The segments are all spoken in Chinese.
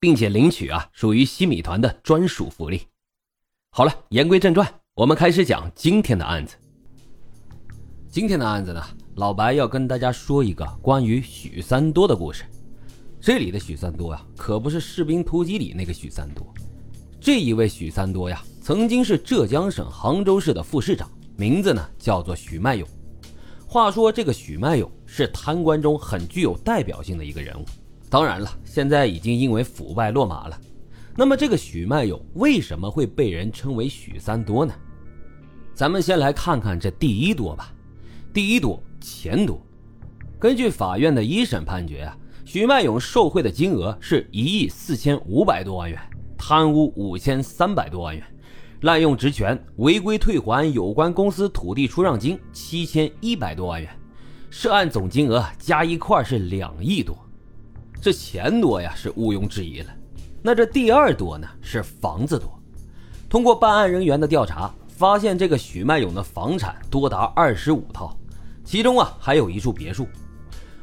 并且领取啊，属于西米团的专属福利。好了，言归正传，我们开始讲今天的案子。今天的案子呢，老白要跟大家说一个关于许三多的故事。这里的许三多呀，可不是士兵突击里那个许三多。这一位许三多呀，曾经是浙江省杭州市的副市长，名字呢叫做许迈勇。话说这个许迈勇是贪官中很具有代表性的一个人物。当然了，现在已经因为腐败落马了。那么这个许迈勇为什么会被人称为许三多呢？咱们先来看看这第一多吧。第一多，钱多。根据法院的一审判决啊，许迈勇受贿的金额是一亿四千五百多万元，贪污五千三百多万元，滥用职权，违规退还有关公司土地出让金七千一百多万元，涉案总金额加一块是两亿多。这钱多呀，是毋庸置疑了。那这第二多呢，是房子多。通过办案人员的调查，发现这个许迈勇的房产多达二十五套，其中啊还有一处别墅。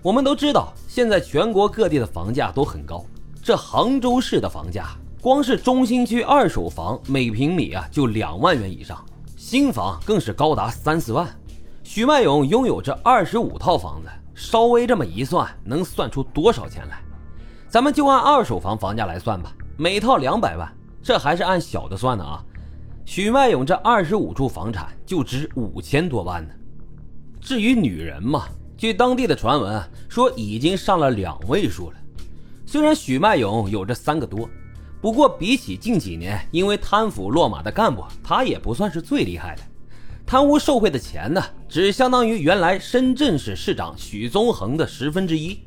我们都知道，现在全国各地的房价都很高。这杭州市的房价，光是中心区二手房每平米啊就两万元以上，新房更是高达三四万。许迈勇拥有这二十五套房子。稍微这么一算，能算出多少钱来？咱们就按二手房房价来算吧，每套两百万，这还是按小的算的啊。许迈勇这二十五处房产就值五千多万呢。至于女人嘛，据当地的传闻说已经上了两位数了。虽然许迈勇有这三个多，不过比起近几年因为贪腐落马的干部，他也不算是最厉害的。贪污受贿的钱呢，只相当于原来深圳市市长许宗衡的十分之一，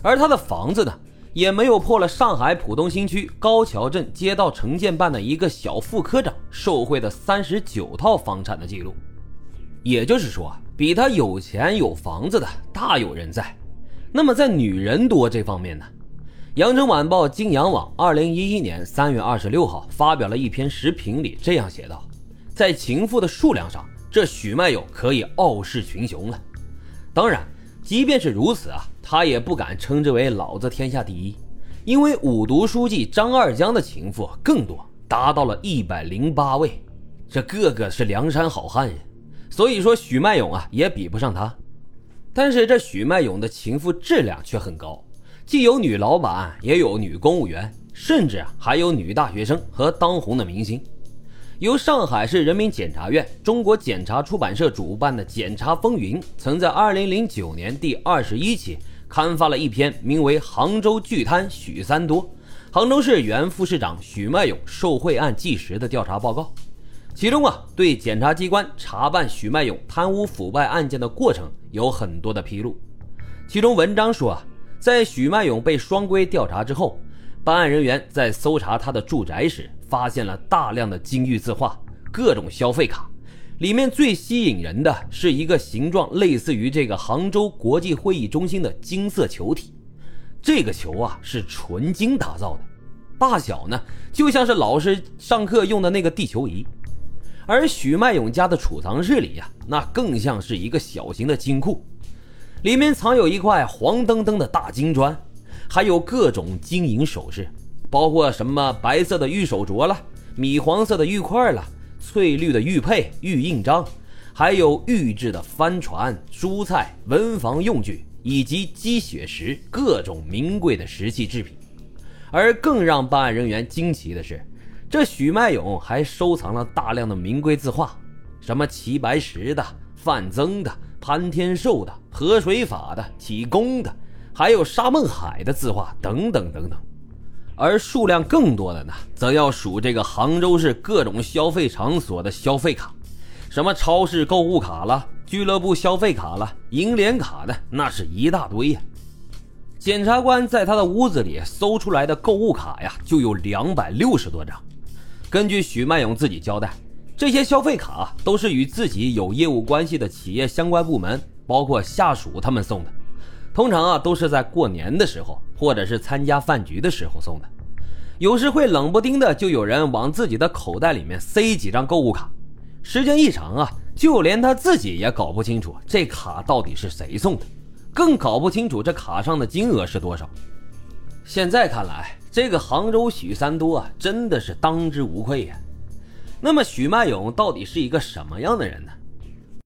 而他的房子呢，也没有破了上海浦东新区高桥镇街道城建办的一个小副科长受贿的三十九套房产的记录。也就是说，比他有钱有房子的大有人在。那么在女人多这方面呢，《羊城晚报》金阳网二零一一年三月二十六号发表了一篇时评里这样写道。在情妇的数量上，这许迈勇可以傲视群雄了。当然，即便是如此啊，他也不敢称之为老子天下第一，因为五毒书记张二江的情妇更多，达到了一百零八位，这个个是梁山好汉人。所以说，许迈勇啊也比不上他。但是这许迈勇的情妇质量却很高，既有女老板，也有女公务员，甚至还有女大学生和当红的明星。由上海市人民检察院、中国检察出版社主办的《检察风云》曾在2009年第二十一期刊发了一篇名为《杭州巨贪许三多，杭州市原副市长许迈勇受贿案纪实》的调查报告，其中啊，对检察机关查办许迈勇贪污腐败案件的过程有很多的披露。其中文章说啊，在许迈勇被双规调查之后，办案人员在搜查他的住宅时。发现了大量的金玉字画、各种消费卡，里面最吸引人的是一个形状类似于这个杭州国际会议中心的金色球体。这个球啊是纯金打造的，大小呢就像是老师上课用的那个地球仪。而许迈勇家的储藏室里呀，那更像是一个小型的金库，里面藏有一块黄澄澄的大金砖，还有各种金银首饰。包括什么白色的玉手镯了，米黄色的玉块了，翠绿的玉佩、玉印章，还有玉制的帆船、蔬菜、文房用具以及鸡血石各种名贵的石器制品。而更让办案人员惊奇的是，这许迈勇还收藏了大量的名贵字画，什么齐白石的、范增的、潘天寿的、河水法的、启功的，还有沙孟海的字画等等等等。而数量更多的呢，则要数这个杭州市各种消费场所的消费卡，什么超市购物卡了、俱乐部消费卡了、银联卡的，那是一大堆呀。检察官在他的屋子里搜出来的购物卡呀，就有两百六十多张。根据许迈勇自己交代，这些消费卡都是与自己有业务关系的企业相关部门，包括下属他们送的。通常啊，都是在过年的时候，或者是参加饭局的时候送的。有时会冷不丁的就有人往自己的口袋里面塞几张购物卡，时间一长啊，就连他自己也搞不清楚这卡到底是谁送的，更搞不清楚这卡上的金额是多少。现在看来，这个杭州许三多啊，真的是当之无愧呀。那么许迈勇到底是一个什么样的人呢？